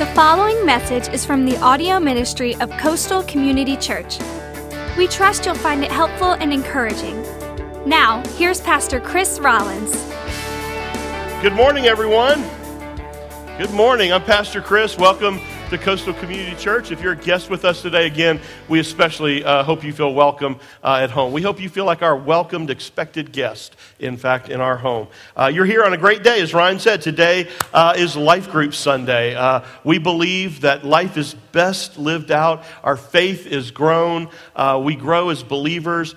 The following message is from the audio ministry of Coastal Community Church. We trust you'll find it helpful and encouraging. Now, here's Pastor Chris Rollins. Good morning, everyone. Good morning. I'm Pastor Chris. Welcome to Coastal Community Church. If you're a guest with us today, again, we especially uh, hope you feel welcome uh, at home. We hope you feel like our welcomed, expected guest, in fact, in our home. Uh, you're here on a great day. As Ryan said, today uh, is Life Group Sunday. Uh, we believe that life is best lived out, our faith is grown, uh, we grow as believers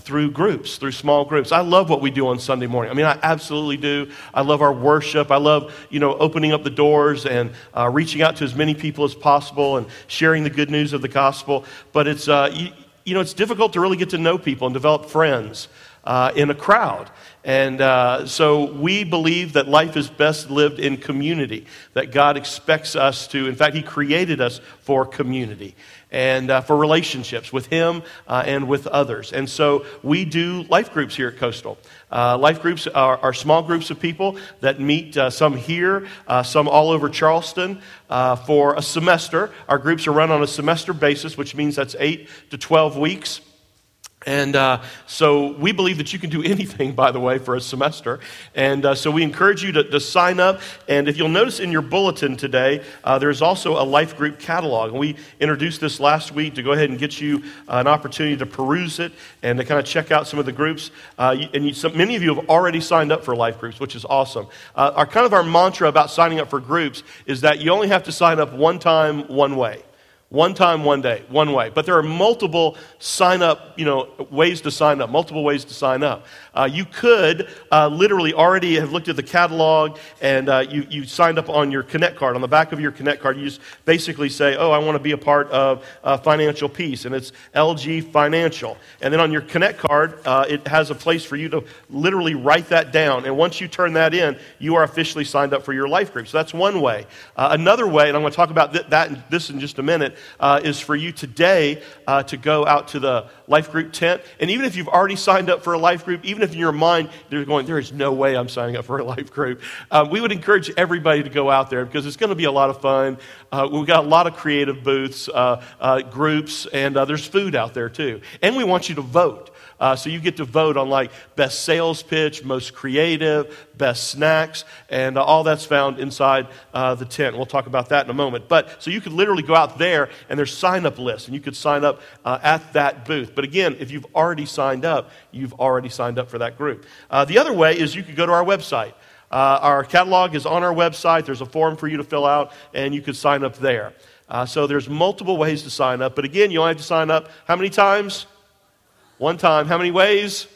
through groups, through small groups. I love what we do on Sunday morning. I mean, I absolutely do. I love our worship. I love, you know, opening up the doors and uh, reaching out to as many people as possible and sharing the good news of the gospel. But it's, uh, you, you know, it's difficult to really get to know people and develop friends uh, in a crowd. And uh, so we believe that life is best lived in community, that God expects us to, in fact, He created us for community and uh, for relationships with Him uh, and with others. And so we do life groups here at Coastal. Uh, life groups are, are, small groups of people that meet, uh, some here, uh, some all over Charleston, uh, for a semester. Our groups are run on a semester basis, which means that's 8 to 12 weeks. And uh, so we believe that you can do anything, by the way, for a semester. And uh, so we encourage you to, to, sign up. And if you'll notice in your bulletin today, uh, there's also a life group catalog. And we introduced this last week to go ahead and get you uh, an opportunity to peruse it and to kind of check out some of the groups. Uh, and you, some, many of you have already signed up for life groups, which is awesome. Uh, our kind of our mantra about signing up for groups is that you only have to sign up one time, one way. One time, one day, one way. But there are multiple sign up, you know, ways to sign up, multiple ways to sign up. Uh, you could uh, literally already have looked at the catalog and uh, you, you signed up on your Connect card. On the back of your Connect card, you just basically say, Oh, I want to be a part of uh, Financial Peace, and it's LG Financial. And then on your Connect card, uh, it has a place for you to literally write that down. And once you turn that in, you are officially signed up for your life group. So that's one way. Uh, another way, and I'm going to talk about th- that this in just a minute uh, is for you today uh, to go out to the life group tent. And even if you've already signed up for a life group, even if in your mind they're going, there is no way I'm signing up for a life group, uh, we would encourage everybody to go out there because it's going to be a lot of fun. Uh, we've got a lot of creative booths, uh, uh, groups, and there's food out there too. And we want you to vote. Uh, so you get to vote on like best sales pitch, most creative, best snacks, and uh, all that's found inside uh, the tent. We'll talk about that in a moment. But so you could literally go out there and there's sign up lists, and you could sign up uh, at that booth. But again, if you've already signed up, you've already signed up for that group. Uh, the other way is you could go to our website. Uh, our catalog is on our website. There's a form for you to fill out, and you could sign up there. So there's multiple ways to sign up. But again, you only have to sign up how many times? One time. How many ways?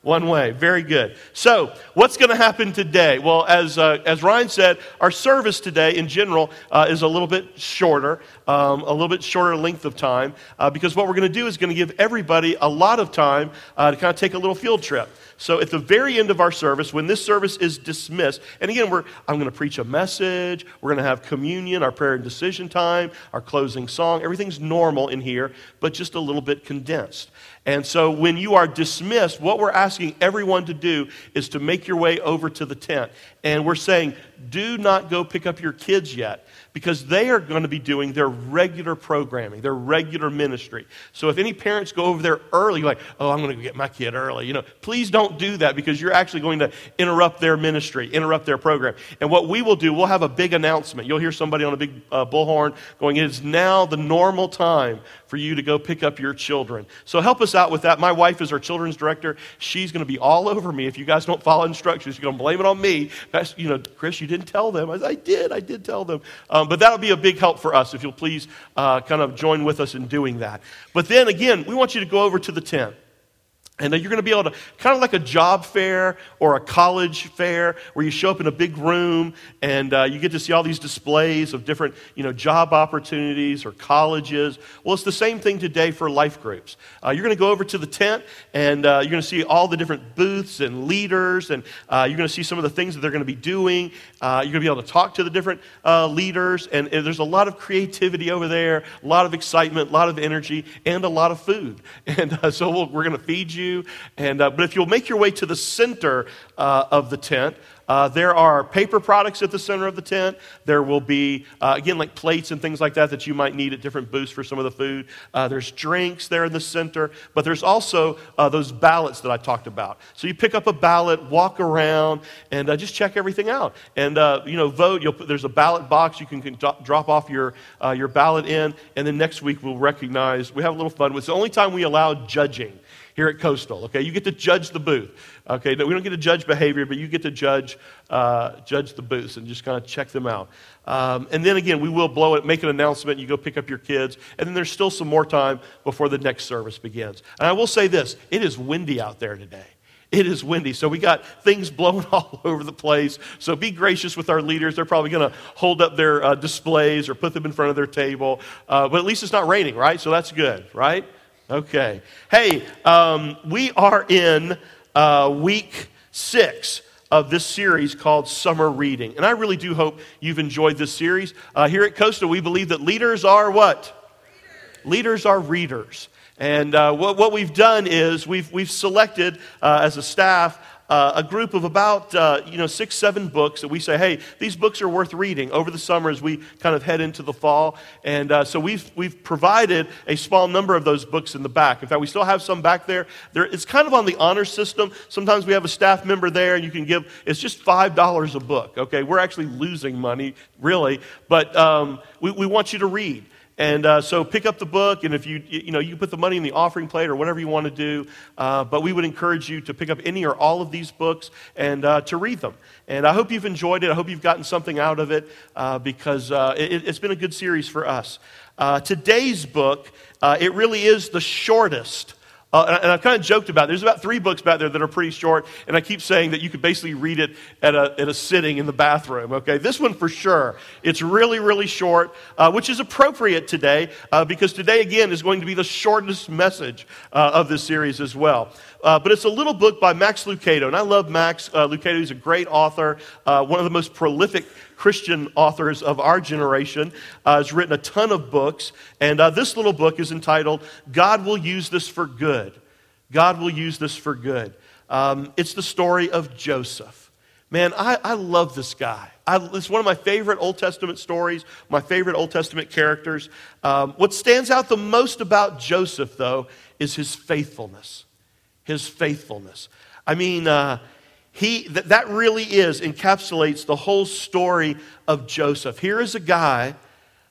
One way. Very good. So, what's going to happen today? Well, as, uh, as Ryan said, our service today in general uh, is a little bit shorter, um, a little bit shorter length of time, uh, because what we're going to do is going to give everybody a lot of time uh, to kind of take a little field trip. So at the very end of our service, when this service is dismissed, and again, we're, I'm going to preach a message, we're going to have communion, our prayer and decision time, our closing song. Everything's normal in here, but just a little bit condensed. And so when you are dismissed, what we're asking everyone to do is to make your way over to the tent. And we're saying, do not go pick up your kids yet because they are going to be doing their regular programming, their regular ministry. So if any parents go over there early, like, oh, I'm going to get my kid early, you know, please don't do that because you're actually going to interrupt their ministry, interrupt their program. And what we will do, we'll have a big announcement. You'll hear somebody on a big uh, bullhorn going, it is now the normal time for you to go pick up your children. So help us out with that. My wife is our children's director. She's going to be all over me if you guys don't follow instructions. She's going to blame it on me. That's, you know, Chris, you didn't tell them. I, I did. I did tell them. Um, but that'll be a big help for us if you'll please uh, kind of join with us in doing that. But then again, we want you to go over to the tent. And you're going to be able to, kind of like a job fair or a college fair, where you show up in a big room and uh, you get to see all these displays of different, you know, job opportunities or colleges. Well, it's the same thing today for life groups. Uh, you're going to go over to the tent and uh, you're going to see all the different booths and leaders, and uh, you're going to see some of the things that they're going to be doing. Uh, you're going to be able to talk to the different uh, leaders, and, and, there's a lot of creativity over there, a lot of excitement, a lot of energy, and a lot of food. And so we we are going to feed you you. And, uh, but if you'll make your way to the center uh, of the tent, uh, there are paper products at the center of the tent. There will be, uh, again, like plates and things like that that you might need at different booths for some of the food. Uh, there's drinks there in the center, but there's also uh, those ballots that I talked about. So you pick up a ballot, walk around, and uh, just check everything out. And, uh, you know, vote. Put, there's a ballot box you can, can drop off your, your ballot in, and then next week we'll recognize, we have a little fun. It's the only time we allow judging here at Coastal. Okay, you get to judge the booth. Okay, we don't get to judge behavior, but you get to judge uh, judge the booths and just kind of check them out. Um, and then again, we will blow it, make an announcement. You go pick up your kids, and then there's still some more time before the next service begins. And I will say this: it is windy out there today. It is windy. So we got things blowing all over the place. So be gracious with our leaders. They're probably going to hold up their uh, displays or put them in front of their table. Uh, but at least it's not raining, right? So that's good, right? Okay. Hey, um, we are in uh, week six of this series called Summer Reading. And I really do hope you've enjoyed this series. Uh, here at Coastal, we believe that leaders are what? Readers, leaders are readers. And uh, what, what, we've done is we've, we've selected uh, as a staff uh, a group of about uh, you know six seven books that we say hey these books are worth reading over the summer as we kind of head into the fall. And uh, so we've we've provided a small number of those books in the back. In fact we still have some back there. There it's kind of on the honor system. Sometimes we have a staff member there and you can give it's just five dollars a book okay? We're actually losing money really. But um, we, we want you to read and uh, so pick up the book, and if you, you know, you put the money in the offering plate or whatever you want to do. Uh, but we would encourage you to pick up any or all of these books and uh, to read them. And I hope you've enjoyed it. I hope you've gotten something out of it uh, because uh, it, has been a good series for us. Uh, today's book, it really is the shortest uh, and I've kind of joked about it. There's about three books back there that are pretty short, and I keep saying that you could basically read it at a, at a sitting in the bathroom, okay? This one for sure. It's really, really short, uh, which is appropriate today uh, because today, again, is going to be the shortest message uh, of this series as well. Uh, but it's a little book by Max Lucado, and I love Max uh, Lucado. He's a great author, one of the most prolific Christian authors of our generation, uh, has written a ton of books. And uh, this little book is entitled God Will Use This for Good. God Will Use This for Good. Um, it's the story of Joseph. Man, I, I love this guy. I, it's one of my favorite Old Testament stories, my favorite Old Testament characters. Um, what stands out the most about Joseph, though, is his faithfulness. His faithfulness. I mean, uh, he, that, that really is, encapsulates the whole story of Joseph. Here is a guy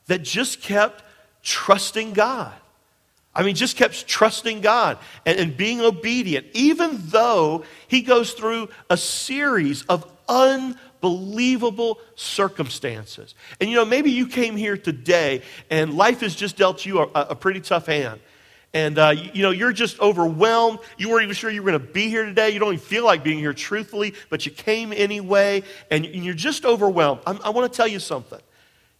that just kept trusting God. I mean, just kept trusting God and, and being obedient, even though he goes through a series of unbelievable circumstances. And you know, maybe you came here today and life has just dealt you a, a pretty tough hand and uh, you, you, know you're just overwhelmed. You weren't even sure you were going to be here today. You don't even feel like being here truthfully but you came anyway and you're just overwhelmed. I'm, i want to tell you something.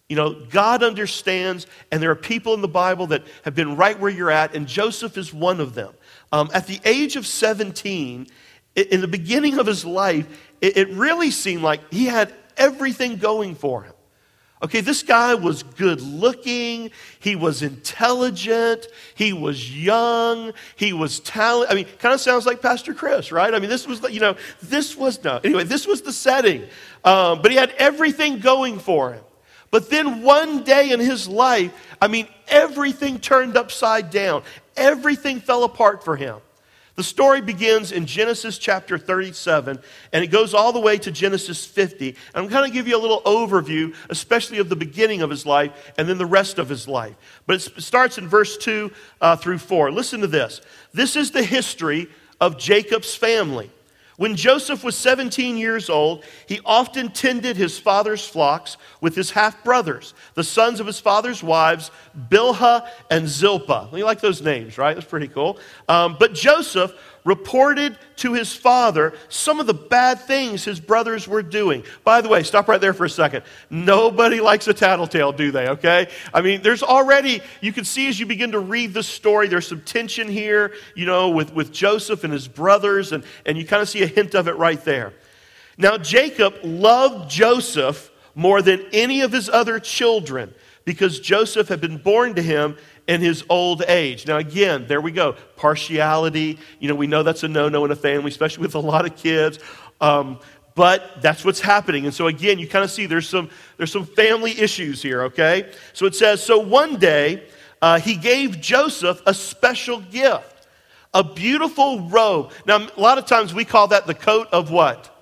You know god understands and there are people in the bible that have been right where you're at and joseph is one of them. Um, at the age of 17 in the beginning of his life it, it really seemed like he had everything going for him Okay, this guy was good looking, he was intelligent, he was young, he was talented. I mean, kind of sounds like Pastor Chris, right? I mean, this was, you know, this was, no, anyway, this was the setting. Um, but he had everything going for him. But then one day in his life, I mean, everything turned upside down, everything fell apart for him. The story begins in Genesis chapter 37, and it goes all the way to Genesis 50. And I'm going to give you a little overview, especially of the beginning of his life and then the rest of his life. But it starts in verse 2 uh, through 4. Listen to this. This is the history of Jacob's family. When Joseph was 17 years old, he often tended his father's flocks with his half brothers, the sons of his father's wives, Bilhah and Zilpah. You like those names, right? That's pretty cool. Um, but Joseph reported to his father some of the bad things his brothers were doing. By the way, stop right there for a second. Nobody likes a tattletale, do they? Okay? I mean, there's already, you can see as you begin to read the story, there's some tension here, you know, with, with Joseph and his brothers, and, and you kind of see a hint of it right there. Now, Jacob loved Joseph more than any of his other children because Joseph had been born to him in his old age. Now, again, there we go. Partiality. You know, we know that's a no no in a family, especially with a lot of kids. Um, but that's what's happening. And so, again, you kind of see there's some, there's some family issues here, okay? So it says, So one day, uh, he gave Joseph a special gift a beautiful robe. Now, a lot of times we call that the coat of what?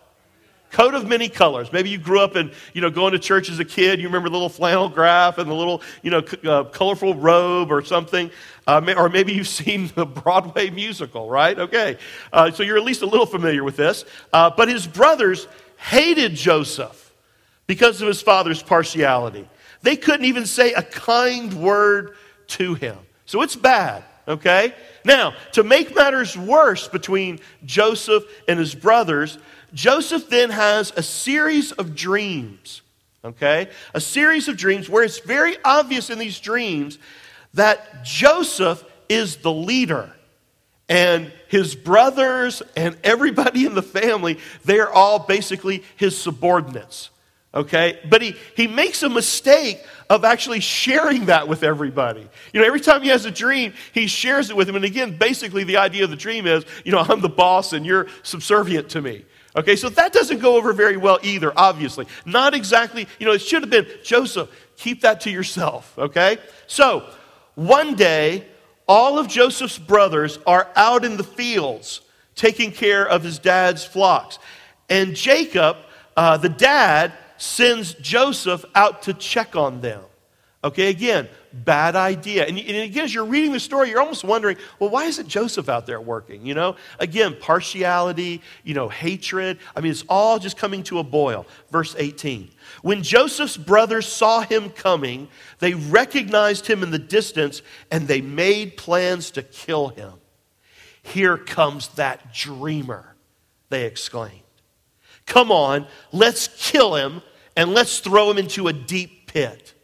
Coat of many colors. Maybe you grew up in, you know, going to church as a kid. You remember the little flannel graph and the little, you know, c- uh, colorful robe or something. Uh, or maybe you've seen the Broadway musical, right? Okay. Uh, so you're at least a little familiar with this. Uh, but his brothers hated Joseph because of his father's partiality. They couldn't even say a kind word to him. So it's bad, okay? Now, to make matters worse between Joseph and his brothers, Joseph then has a series of dreams, okay? A series of dreams where it's very obvious in these dreams that Joseph is the leader. And his brothers and everybody in the family, they're all basically his subordinates. Okay? But he, he makes a mistake of actually sharing that with everybody. You know, every time he has a dream, he shares it with them. And again, basically, the idea of the dream is, you know, I'm the boss and you're subservient to me. Okay, so that doesn't go over very well either, obviously. Not exactly, you know, it should have been Joseph, keep that to yourself, okay? So, one day, all of Joseph's brothers are out in the fields taking care of his dad's flocks. And Jacob, uh, the dad, sends Joseph out to check on them. Okay, again, bad idea. And, and, again, as you're reading the story, you're almost wondering, well, why isn't Joseph out there working? You know, again, partiality, you know, hatred. I mean, it's all just coming to a boil. Verse 18. When Joseph's brothers saw him coming, they recognized him in the distance and they made plans to kill him. Here comes that dreamer, they exclaimed. Come on, let's kill him and let's throw him into a deep pit.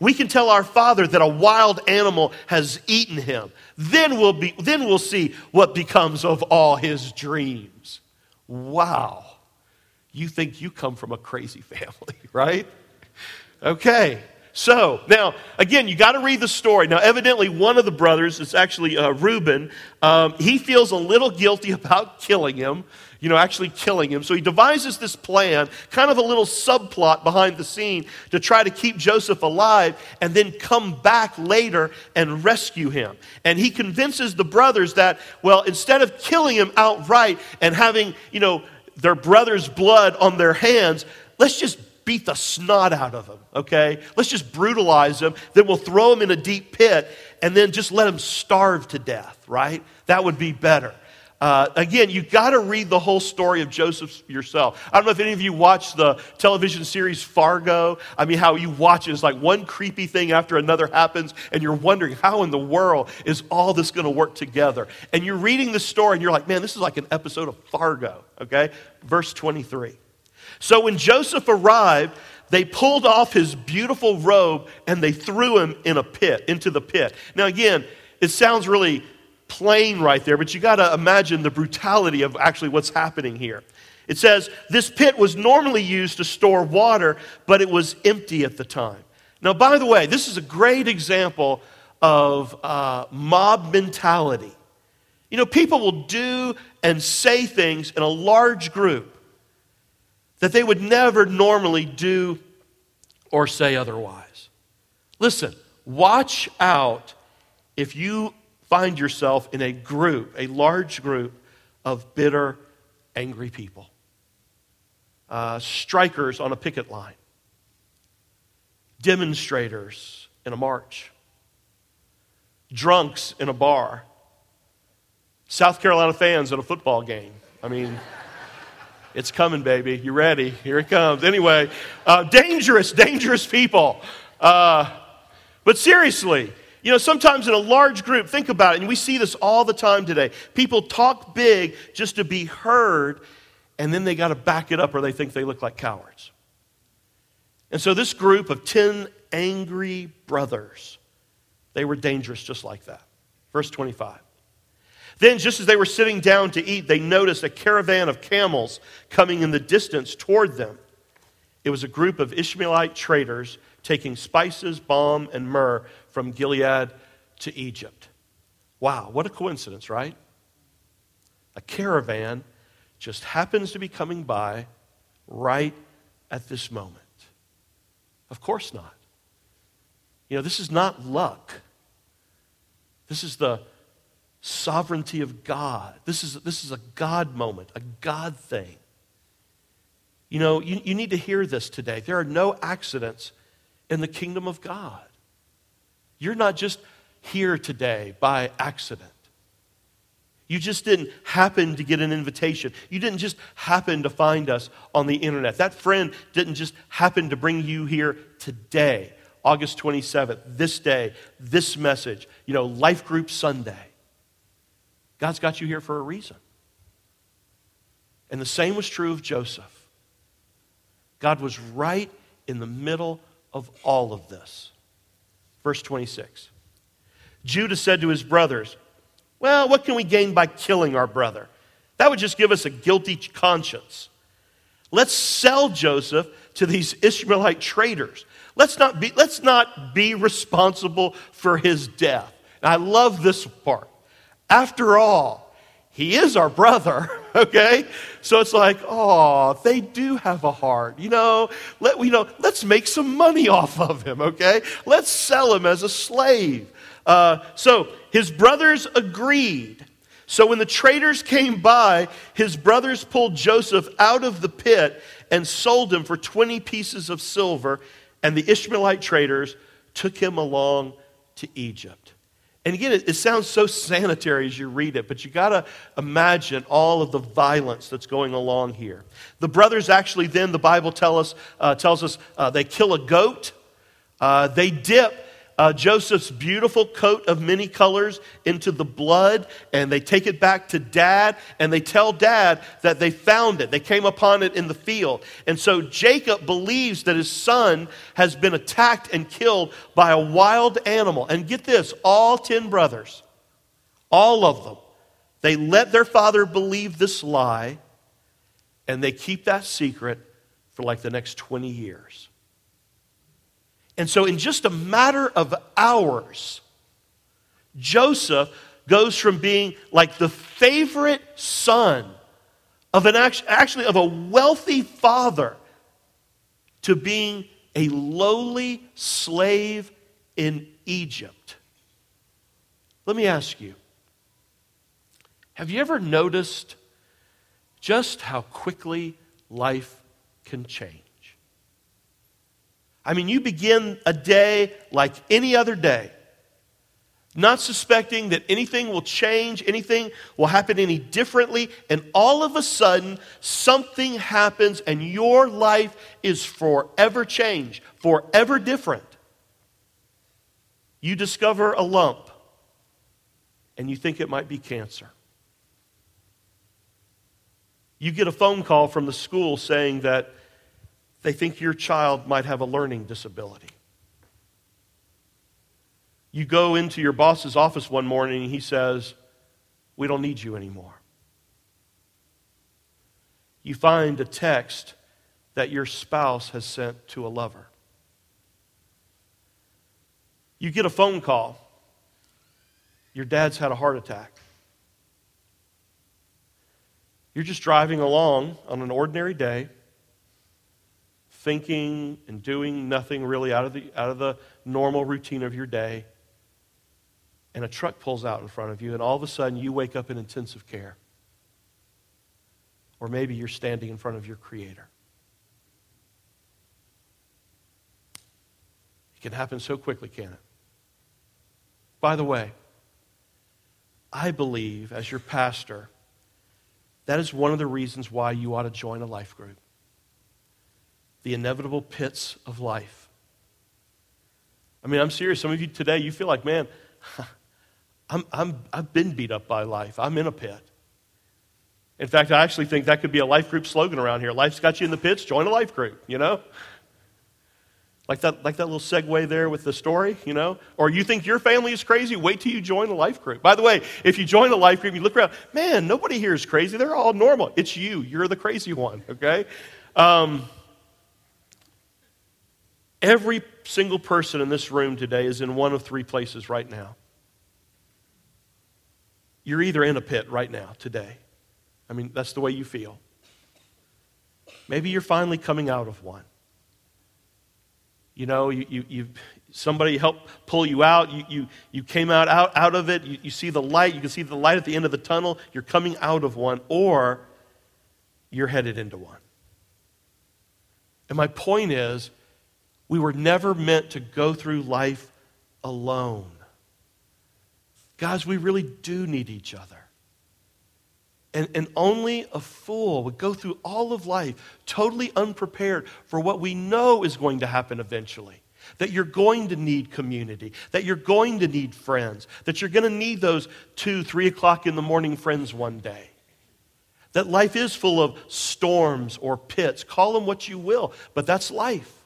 We can tell our father that a wild animal has eaten him. Then we'll, be, then we'll see what becomes of all his dreams. Wow. You think you come from a crazy family, right? Okay. So, now, again, you got to read the story. Now, evidently, one of the brothers, it's actually uh, Reuben, um, he feels a little guilty about killing him you know, actually killing him. So he devises this plan, kind of a little subplot behind the scene to try to keep Joseph alive and then come back later and rescue him. And he convinces the brothers that, well, instead of killing him outright and having, you know, their brother's blood on their hands, let's just beat the snot out of him, okay? Let's just brutalize him. Then we'll throw him in a deep pit and then just let him starve to death, right? That would be better. Uh, again, you've got to read the whole story of Joseph yourself. I don't know if any of you watch the television series Fargo. I mean, how you watch it is like one creepy thing after another happens, and you're wondering how in the world is all this going to work together. And you're reading the story, and you're like, man, this is like an episode of Fargo, okay? Verse 23. So when Joseph arrived, they pulled off his beautiful robe and they threw him in a pit, into the pit. Now, again, it sounds really plain right there, but you got to imagine the brutality of actually what's happening here. It says, This pit was normally used to store water, but it was empty at the time. Now, by the way, this is a great example of uh, mob mentality. You know, people will do and say things in a large group that they would never normally do or say otherwise. Listen, watch out if you find yourself in a group, a large group of bitter, angry people. Uh, strikers on a picket line, demonstrators in a march, drunks in a bar, South Carolina fans at a football game. I mean, it's coming, baby. You ready? Here it comes. Anyway, uh, dangerous, dangerous people. Uh, but seriously, you know, sometimes in a large group, think about it, and we see this all the time today. People talk big just to be heard, and then they got to back it up or they think they look like cowards. And so, this group of 10 angry brothers, they were dangerous just like that. Verse 25. Then, just as they were sitting down to eat, they noticed a caravan of camels coming in the distance toward them. It was a group of Ishmaelite traders taking spices, balm, and myrrh from Gilead to Egypt. Wow, what a coincidence, right? A caravan just happens to be coming by right at this moment. Of course not. You know, this is not luck. This is the sovereignty of God. This is, this is a God moment, a God thing. You know, you, you need to hear this today. There are no accidents in the kingdom of God. You're not just here today by accident. You just didn't happen to get an invitation. You didn't just happen to find us on the internet. That friend didn't just happen to bring you here today, August 27th, this day, this message, you know, Life Group Sunday. God's got you here for a reason. And the same was true of Joseph. God was right in the middle of all of this. Verse 26. Judah said to his brothers, Well, what can we gain by killing our brother? That would just give us a guilty conscience. Let's sell Joseph to these Ishmaelite traders. Let's not be, let's not be responsible for his death. And I love this part. After all, he is our brother, okay? So it's like, oh, they do have a heart. You know, let, you know, let's make some money off of him, okay? Let's sell him as a slave. Uh, so his brothers agreed. So when the traders came by, his brothers pulled Joseph out of the pit and sold him for 20 pieces of silver, and the Ishmaelite traders took him along to Egypt. And again, it, it, sounds so sanitary as you read it, but you got to imagine all of the violence that's going along here. The brothers actually, then, the Bible tell us, uh, tells us uh, they kill a goat, uh, they dip uh, Joseph's beautiful coat of many colors into the blood, and they take it back to dad, and they tell dad that they found it. They came upon it in the field. And so Jacob believes that his son has been attacked and killed by a wild animal. And get this all 10 brothers, all of them, they let their father believe this lie, and they keep that secret for like the next 20 years. And so, in just a matter of hours, Joseph goes from being like the favorite son of an actually of a wealthy father to being a lowly slave in Egypt. Let me ask you have you ever noticed just how quickly life can change? I mean, you begin a day like any other day, not suspecting that anything will change, anything will happen any differently, and all of a sudden, something happens and your life is forever changed, forever different. You discover a lump and you think it might be cancer. You get a phone call from the school saying that they think your child might have a learning disability. You go into your boss's office one morning and he says, We don't need you anymore. You find a text that your spouse has sent to a lover. You get a phone call. Your dad's had a heart attack. You're just driving along on an ordinary day thinking and doing nothing really out of the, out of the normal routine of your day. And a truck pulls out in front of you, and all of a sudden you wake up in intensive care. Or maybe you're standing in front of your Creator. It can happen so quickly, can it? By the way, I believe, as your pastor, that is one of the reasons why you ought to join a life group the inevitable pits of life. I mean, I'm serious. Some of you today, you feel like, man, I'm, I'm, I've been beat up by life. I'm in a pit. In fact, I actually think that could be a life group slogan around here. Life's got you in the pits, join a life group, you know? Like that, like that little segue there with the story, you know? Or you think your family is crazy, wait till you join a life group. By the way, if you join a life group, you look around, man, nobody here is crazy. They're all normal. It's you. You're the crazy one, okay? Um, Every single person in this room today is in one of three places right now. you're either in a pit right now, today. I mean, that's the way you feel. Maybe you're finally coming out of one. You know, you, you, you, somebody helped pull you out. You, you, you came out, out, out of it. You, you see the light. You can see the light at the end of the tunnel. You're coming out of one, or you're headed into one. And my point is, we were never meant to go through life alone. Guys, we really do need each other. And, and only a fool would go through all of life totally unprepared for what we know is going to happen eventually. That you're going to need community, that you're going to need friends, that you're going to need those two, three o'clock in the morning friends one day. That life is full of storms or pits. Call them what you will, but that's life.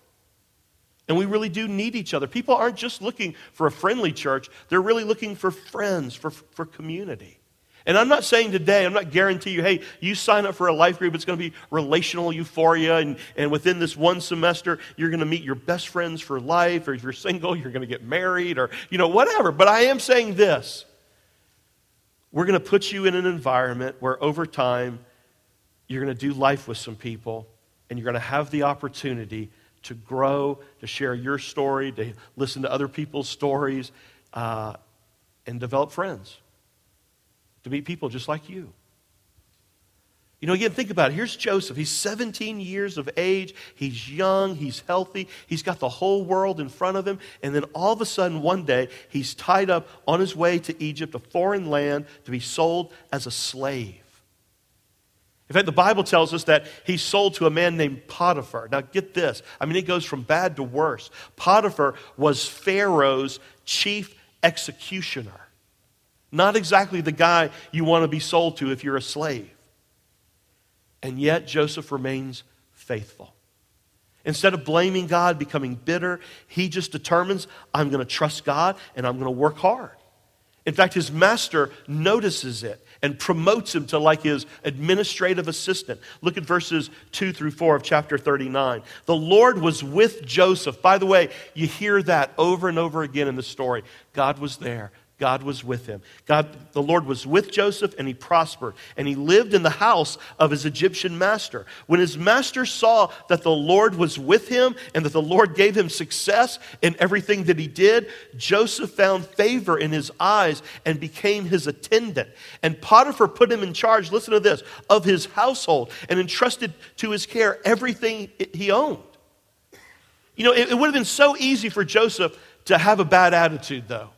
And we really do need each other. People aren't just looking for a friendly church, they're really looking for friends, for, for community. And I'm not saying today, I'm not guaranteeing you, hey, you sign up for a life group, it's going to be relational euphoria, and, and within this one semester, you're going to meet your best friends for life, or if you're single, you're going to get married, or, you know, whatever. But I am saying this we're going to put you in an environment where over time, you're going to do life with some people, and you're going to have the opportunity to grow, to share your story, to listen to other people's stories, uh, and develop friends, to meet people just like you. You know, again, think about it. Here's Joseph. He's 17 years of age. He's young. He's healthy. He's got the whole world in front of him. And then all of a sudden, one day, he's tied up on his way to Egypt, a foreign land, to be sold as a slave. In fact, the Bible tells us that he sold to a man named Potiphar. Now, get this. I mean, it goes from bad to worse. Potiphar was Pharaoh's chief executioner. Not exactly the guy you want to be sold to if you're a slave. And yet, Joseph remains faithful. Instead of blaming God, becoming bitter, he just determines, I'm going to trust God and I'm going to work hard. In fact, his master notices it and promotes him to like his administrative assistant. Look at verses 2 through 4 of chapter 39. The Lord was with Joseph. By the way, you hear that over and over again in the story. God was there. God was with him. God, the Lord was with Joseph and he prospered. And he lived in the house of his Egyptian master. When his master saw that the Lord was with him and that the Lord gave him success in everything that he did, Joseph found favor in his eyes and became his attendant. And Potiphar put him in charge, listen to this, of his household and entrusted to his care everything he owned. You know, it, it would have been so easy for Joseph to have a bad attitude, though.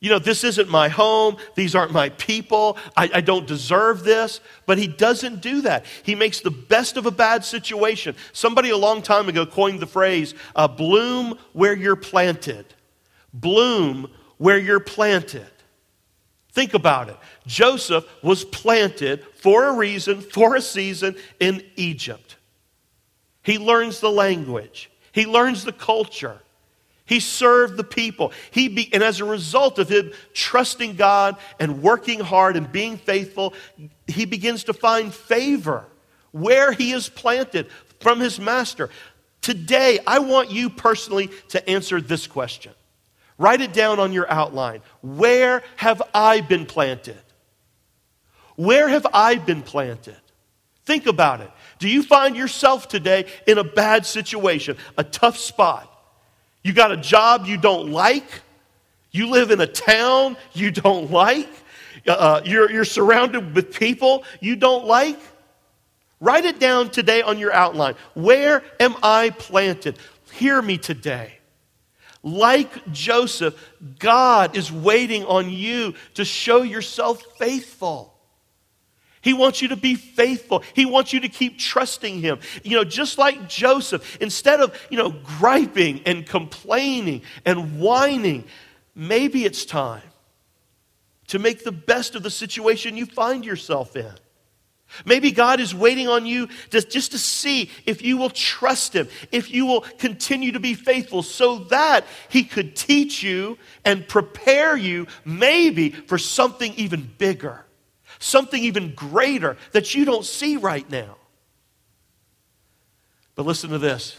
You know, this isn't my home. These aren't my people. I, I, don't deserve this. But he doesn't do that. He makes the best of a bad situation. Somebody a long time ago coined the phrase uh, bloom where you're planted. Bloom where you're planted. Think about it. Joseph was planted for a reason, for a season in Egypt. He learns the language, he learns the culture. He served the people. He be, and as a result of him trusting God and working hard and being faithful, he begins to find favor where he is planted from his master. Today, I want you personally to answer this question. Write it down on your outline. Where have I been planted? Where have I been planted? Think about it. Do you find yourself today in a bad situation, a tough spot? You got a job you don't like. You live in a town you don't like. Uh, uh, you're, you're surrounded with people you don't like. Write it down today on your outline. Where am I planted? Hear me today. Like Joseph, God is waiting on you to show yourself faithful. He wants you to be faithful. He wants you to keep trusting him. You know, just like Joseph, instead of, you know, griping and complaining and whining, maybe it's time to make the best of the situation you find yourself in. Maybe God is waiting on you to, just to see if you will trust Him, if you will continue to be faithful, so that He could teach you and prepare you maybe for something even bigger something even greater that you don't see right now. But listen to this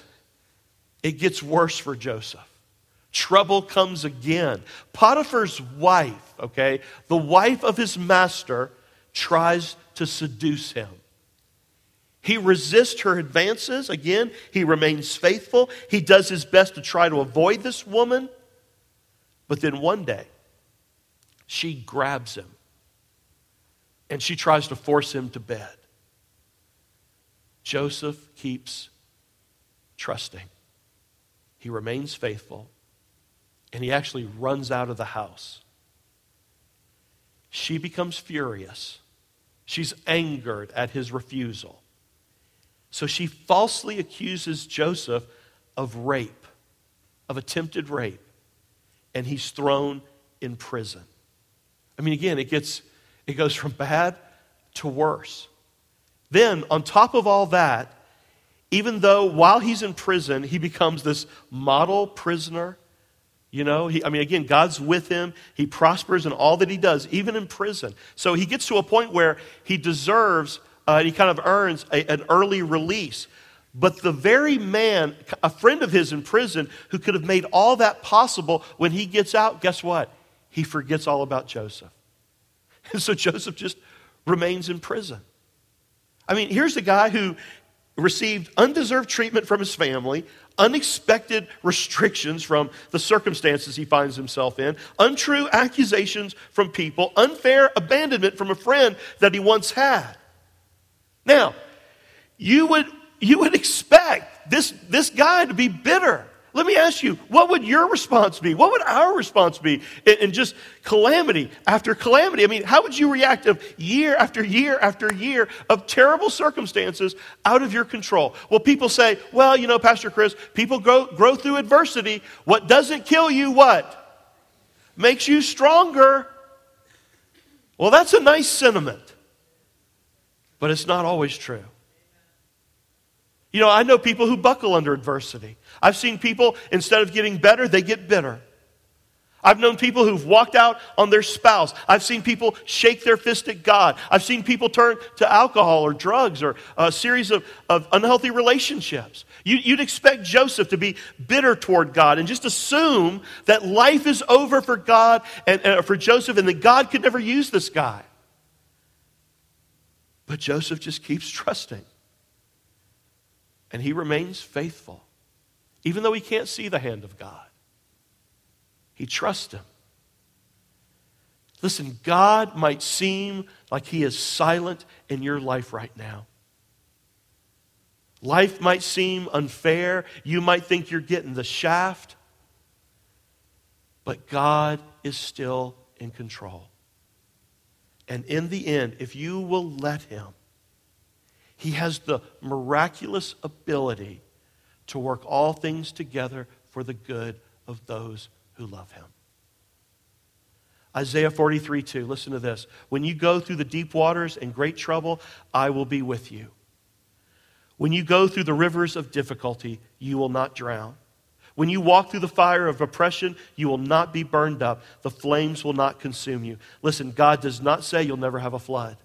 it gets worse for Joseph. trouble comes again. Potiphar's wife, okay, the wife of his master, tries to seduce him. He resists her advances. Again, he remains faithful. He does his best to try to avoid this woman. But then one day, she grabs him and she tries to force him to bed. Joseph keeps trusting. He remains faithful and he actually runs out of the house. She becomes furious. She's angered at his refusal. So she falsely accuses Joseph of rape, of attempted rape, and he's thrown in prison. I mean, again, it gets it goes from bad to worse. Then, on top of all that, even though while he's in prison, he becomes this model prisoner. You know, he, I mean, again, God's with him. He prospers in all that he does, even in prison. So he gets to a point where he deserves, uh, he kind of earns a, an early release. But the very man, a friend of his in prison, who could have made all that possible, when he gets out, guess what? He forgets all about Joseph. And so Joseph just remains in prison. I mean, here's a guy who received undeserved treatment from his family, unexpected restrictions from the circumstances he finds himself in, untrue accusations from people, unfair abandonment from a friend that he once had. Now, you would, you would expect this, this guy to be bitter. Let me ask you, what would your response be? What would our response be in, in, just calamity after calamity? I mean, how would you react of year after year after year of terrible circumstances out of your control? Well, people say, well, you know, Pastor Chris, people grow, grow through adversity. What doesn't kill you, what? Makes you stronger. Well, that's a nice sentiment, but it's not always true. You know, I know people who buckle under adversity. I've seen people, instead of getting better, they get bitter. I've known people who've walked out on their spouse. I've seen people shake their fist at God. I've seen people turn to alcohol or drugs or a series of, of unhealthy relationships. You, would expect Joseph to be bitter toward God and just assume that life is over for God and, and for Joseph and that God could never use this guy. But Joseph just keeps trusting. And he remains faithful, even though he can't see the hand of God. He trusts him. Listen, God might seem like he is silent in your life right now. Life might seem unfair. You might think you're getting the shaft. But God is still in control. And in the end, if you will let him, he has the miraculous ability to work all things together for the good of those who love him. Isaiah 43 2, listen to this. When you go through the deep waters and great trouble, I will be with you. When you go through the rivers of difficulty, you will not drown. When you walk through the fire of oppression, you will not be burned up. The flames will not consume you. Listen, God does not say you'll never have a flood.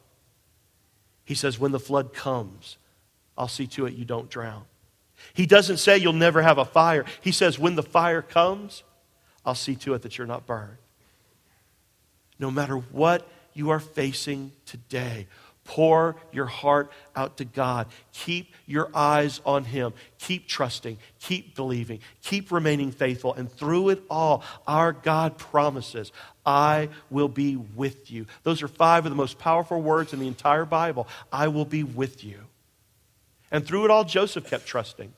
He says, when the flood comes, I'll see to it you don't drown. He doesn't say you'll never have a fire. He says, when the fire comes, I'll see to it that you're not burned. No matter what you are facing today, Pour your heart out to God. Keep your eyes on Him. Keep trusting. Keep believing. Keep remaining faithful. And through it all, our God promises, I will be with you. Those are five of the most powerful words in the entire Bible. I will be with you. And through it all, Joseph kept trusting.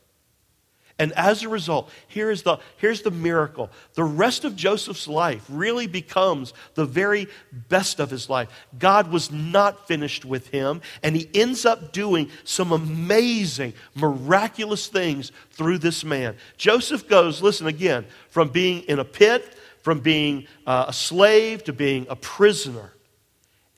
And as a result, here is the, here's the miracle. The rest of Joseph's life really becomes the very best of his life. God was not finished with him, and he ends up doing some amazing, miraculous things through this man. Joseph goes, listen again, from being in a pit, from being uh, a slave to being a prisoner.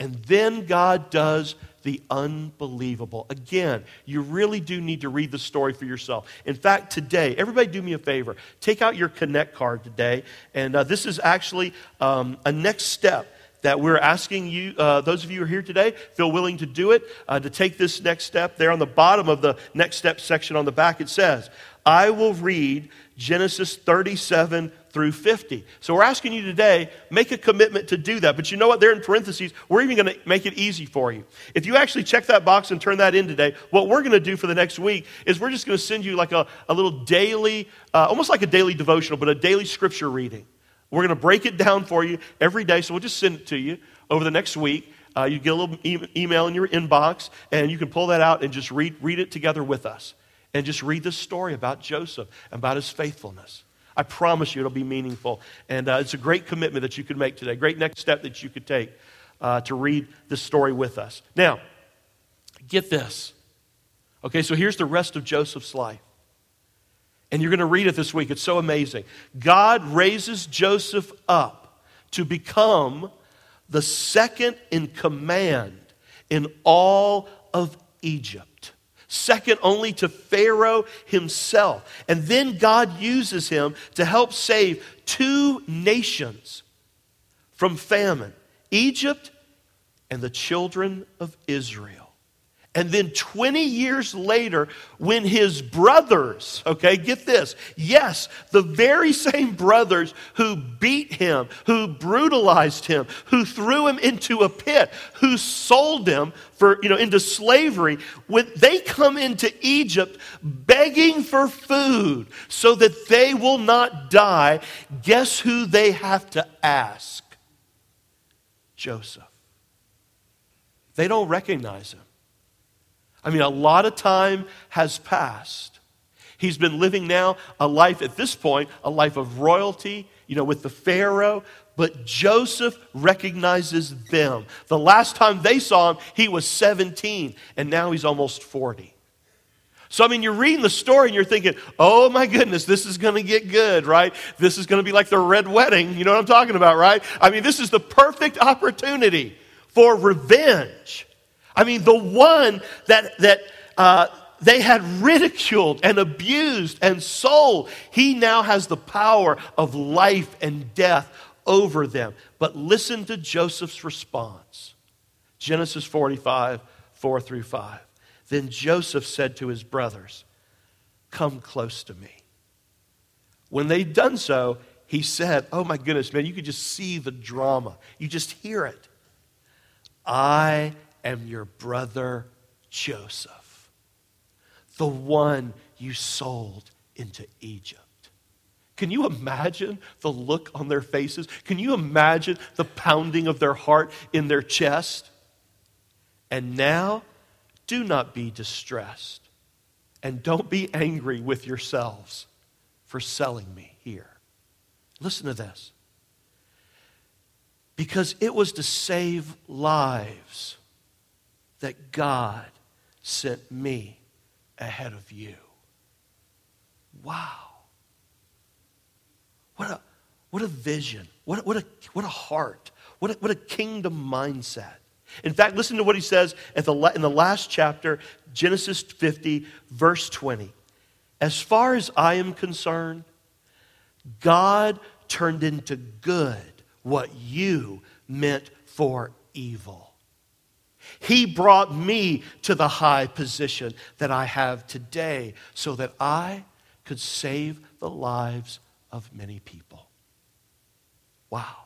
And then God does the unbelievable. Again, you really do need to read the story for yourself. In fact, today, everybody do me a favor. Take out your Connect card today. And uh, this is actually um, a next step that we're asking you, uh, those of you who are here today, feel willing to do it, uh, to take this next step. There on the bottom of the next step section on the back, it says, I will read Genesis 37 through 50. So we're asking you today, make a commitment to do that. But you know what? There in parentheses, we're even going to make it easy for you. If you actually check that box and turn that in today, what we're going to do for the next week is we're just going to send you like a, a little daily, uh, almost like a daily devotional, but a daily scripture reading. We're going to break it down for you every day. So we'll just send it to you over the next week. Uh, you get a little e- email in your inbox, and you can pull that out and just read, read it together with us. And just read the story about Joseph and about his faithfulness. I promise you it'll be meaningful. And uh, it's a great commitment that you could make today, great next step that you could take uh, to read this story with us. Now, get this. Okay, so here's the rest of Joseph's life. And you're going to read it this week. It's so amazing. God raises Joseph up to become the second in command in all of Egypt, second only to Pharaoh himself. And then God uses him to help save two nations from famine Egypt and the children of Israel. And then 20 years later, when his brothers, okay, get this, yes, the very same brothers who beat him, who brutalized him, who threw him into a pit, who sold him for, you know, into slavery, when they come into Egypt begging for food so that they will not die, guess who they have to ask? Joseph. They don't recognize him. I mean, a lot of time has passed. He's been living now a life, at this point, a life of royalty, you know, with the Pharaoh. But Joseph recognizes them. The last time they saw him, he was 17, and now he's almost 40. So, I mean, you're reading the story and you're thinking, oh my goodness, this is going to get good, right? This is going to be like the red wedding. You know what I'm talking about, right? I mean, this is the perfect opportunity for revenge. I mean, the one that, that uh, they had ridiculed and abused and sold, he now has the power of life and death over them. But listen to Joseph's response Genesis 45, 4 through 5. Then Joseph said to his brothers, Come close to me. When they'd done so, he said, Oh my goodness, man, you could just see the drama. You just hear it. I am your brother Joseph, the one you sold into Egypt. Can you imagine the look on their faces? Can you imagine the pounding of their heart in their chest? And now, do not be distressed and don't be angry with yourselves for selling me here. Listen to this. Because it was to save lives that God sent me ahead of you. Wow. What a, what a vision. What what a, what a heart. What a, what a kingdom mindset. In fact, listen to what he says at the, in the last chapter, Genesis 50, verse 20. As far as I am concerned, God turned into good what you meant for evil. He brought me to the high position that I have today so that I could save the lives of many people. Wow.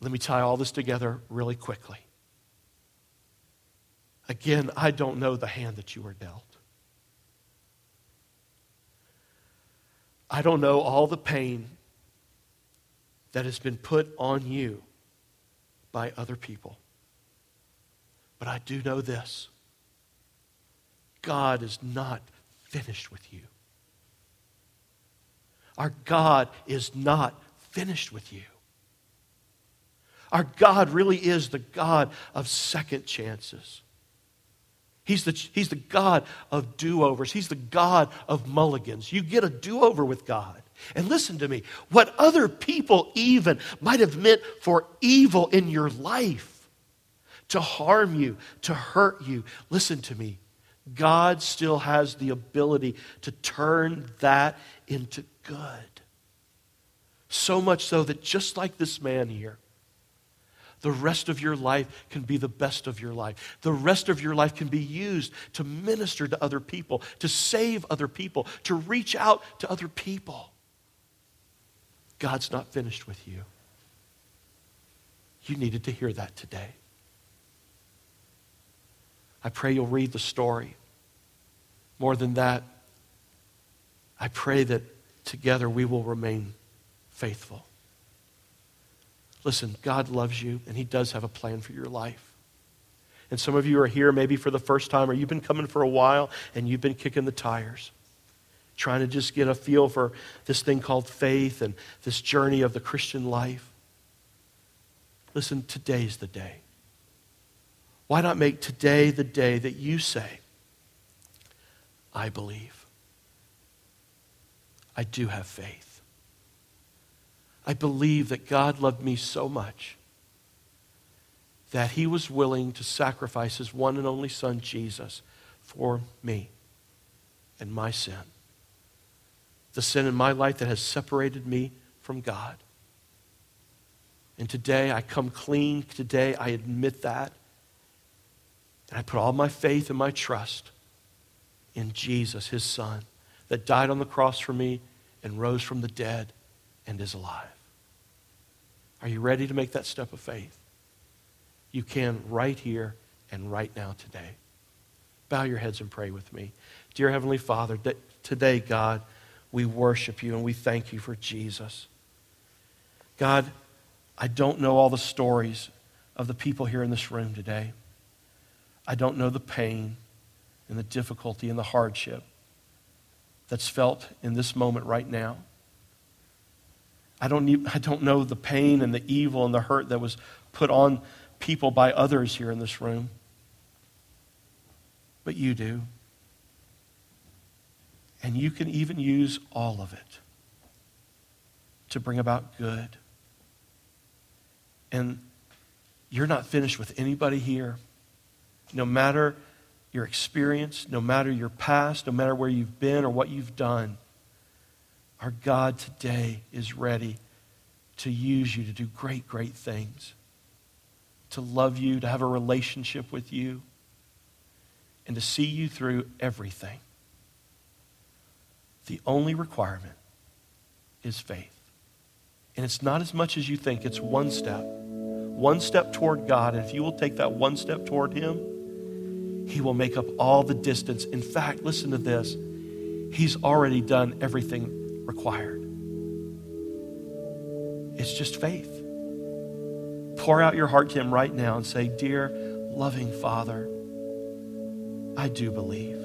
Let me tie all this together really quickly. Again, I don't know the hand that you were dealt. I don't know all the pain that has been put on you by other people. But I do know this God is not finished with you. Our God is not finished with you. Our God really is the God of second chances. He's the, he's the God of do overs. He's the God of mulligans. You get a do over with God. And listen to me what other people even might have meant for evil in your life, to harm you, to hurt you, listen to me. God still has the ability to turn that into good. So much so that just like this man here, the rest of your life can be the best of your life. The rest of your life can be used to minister to other people, to save other people, to reach out to other people. God's not finished with you. You needed to hear that today. I pray you'll read the story. More than that, I pray that together we will remain faithful. Listen, God loves you, and He does have a plan for your life. And some of you are here maybe for the first time, or you've been coming for a while and you've been kicking the tires, trying to just get a feel for this thing called faith and this journey of the Christian life. Listen, today's the day. Why not make today the day that you say, I believe? I do have faith. I believe that God loved me so much that he was willing to sacrifice his one and only son, Jesus, for me and my sin. The sin in my life that has separated me from God. And today I come clean. Today I admit that. And I put all my faith and my trust in Jesus, his son, that died on the cross for me and rose from the dead and is alive. Are you ready to make that step of faith? You can right here and right now today. Bow your heads and pray with me. Dear Heavenly Father, today, God, we worship you and we thank you for Jesus. God, I don't know all the stories of the people here in this room today. I don't know the pain and the difficulty and the hardship that's felt in this moment right now. I don't, need, I don't know the pain and the evil and the hurt that was put on people by others here in this room. But you do. And you can even use all of it to bring about good. And you're not finished with anybody here. No matter your experience, no matter your past, no matter where you've been or what you've done, our God today is ready to use you to do great, great things, to love you, to have a relationship with you, and to see you through everything. The only requirement is faith. And it's not as much as you think, it's one step. One step toward God. And if you will take that one step toward Him, He will make up all the distance. In fact, listen to this He's already done everything required. It's just faith. Pour out your heart to Him right now and say, Dear loving Father, I do believe.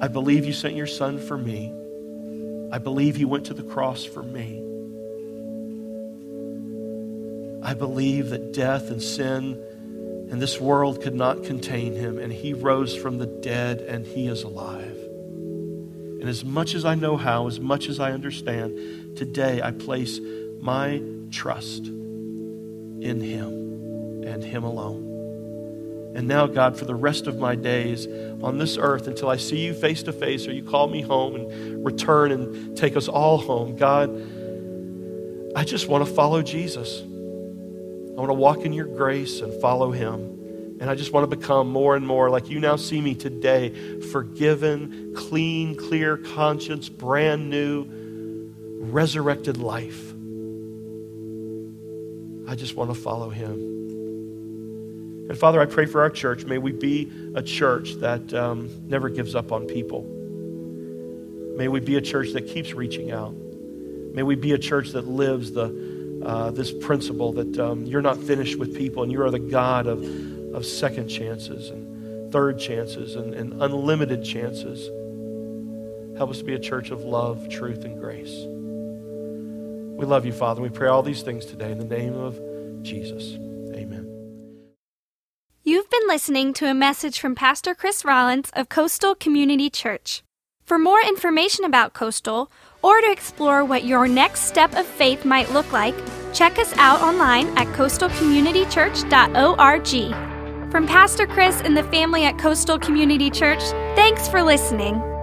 I believe you sent your Son for me. I believe He went to the cross for me. I believe that death and sin and this world could not contain Him, and He rose from the dead and He is alive. And as much as I know how, as much as I understand, today I place my trust in Him and Him alone. And now, God, for the rest of my days on this earth, until I see you face to face or you call me home and return and take us all home, God, I just want to follow Jesus. I want to walk in your grace and follow Him. And I just want to become more and more like you now see me today forgiven, clean, clear conscience, brand new, resurrected life. I just want to follow him. And Father, I pray for our church. May we be a church that um, never gives up on people. May we be a church that keeps reaching out. May we be a church that lives the, uh, this principle that um, you're not finished with people and you are the God of of second chances and third chances and, and unlimited chances. Help us to be a church of love, truth, and grace. We love you, Father. We pray all these things today in the name of Jesus. Amen. You've been listening to a message from Pastor Chris Rollins of Coastal Community Church. For more information about Coastal, or to explore what your next step of faith might look like, check us out online at coastalcommunitychurch.org. From Pastor Chris and the family at Coastal Community Church, thanks for listening.